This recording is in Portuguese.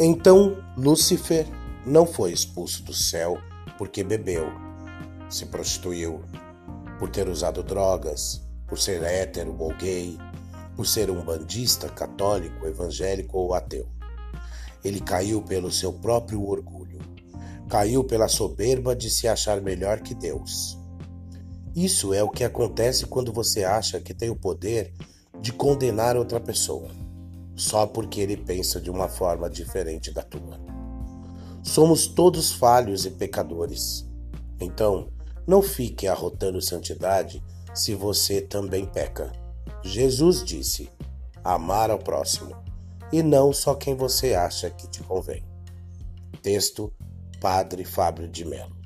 Então Lúcifer não foi expulso do céu porque bebeu, se prostituiu, por ter usado drogas, por ser hétero ou gay, por ser um bandista, católico, evangélico ou ateu. Ele caiu pelo seu próprio orgulho, caiu pela soberba de se achar melhor que Deus. Isso é o que acontece quando você acha que tem o poder de condenar outra pessoa só porque ele pensa de uma forma diferente da tua. Somos todos falhos e pecadores. Então, não fique arrotando santidade se você também peca. Jesus disse: amar ao próximo, e não só quem você acha que te convém. Texto Padre Fábio de Mello